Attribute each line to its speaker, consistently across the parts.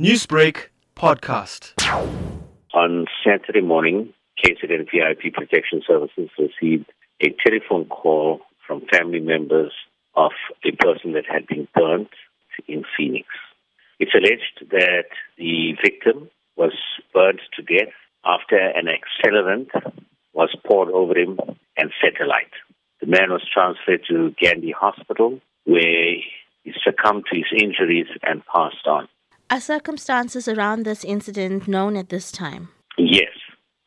Speaker 1: Newsbreak podcast.
Speaker 2: On Saturday morning, KZN VIP Protection Services received a telephone call from family members of a person that had been burnt in Phoenix. It's alleged that the victim was burned to death after an accelerant was poured over him and set alight. The man was transferred to Gandhi Hospital where he succumbed to his injuries and passed on.
Speaker 3: Are circumstances around this incident known at this time?
Speaker 2: Yes.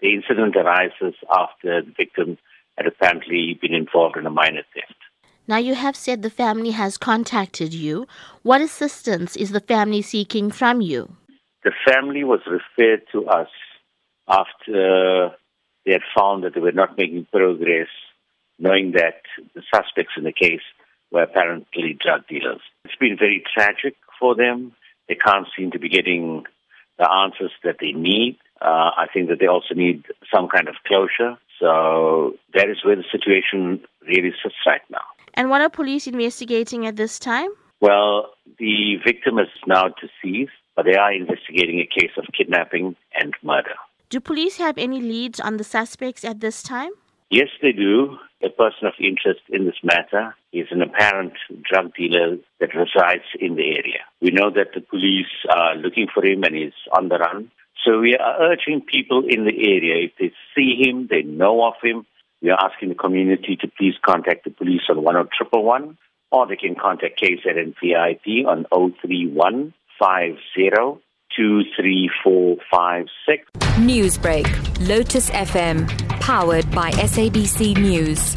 Speaker 2: The incident arises after the victim had apparently been involved in a minor theft.
Speaker 3: Now, you have said the family has contacted you. What assistance is the family seeking from you?
Speaker 2: The family was referred to us after they had found that they were not making progress, knowing that the suspects in the case were apparently drug dealers. It's been very tragic for them. They can't seem to be getting the answers that they need. Uh, I think that they also need some kind of closure. So that is where the situation really sits right now.
Speaker 3: And what are police investigating at this time?
Speaker 2: Well, the victim is now deceased, but they are investigating a case of kidnapping and murder.
Speaker 3: Do police have any leads on the suspects at this time?
Speaker 2: Yes, they do. A person of interest in this matter is an apparent drug dealer that resides in the area. We know that the police are looking for him and he's on the run. So we are urging people in the area, if they see him, they know of him, we are asking the community to please contact the police on 10111 or they can contact KZN VIP on 031 23456.
Speaker 4: Newsbreak, Lotus FM, powered by SABC News.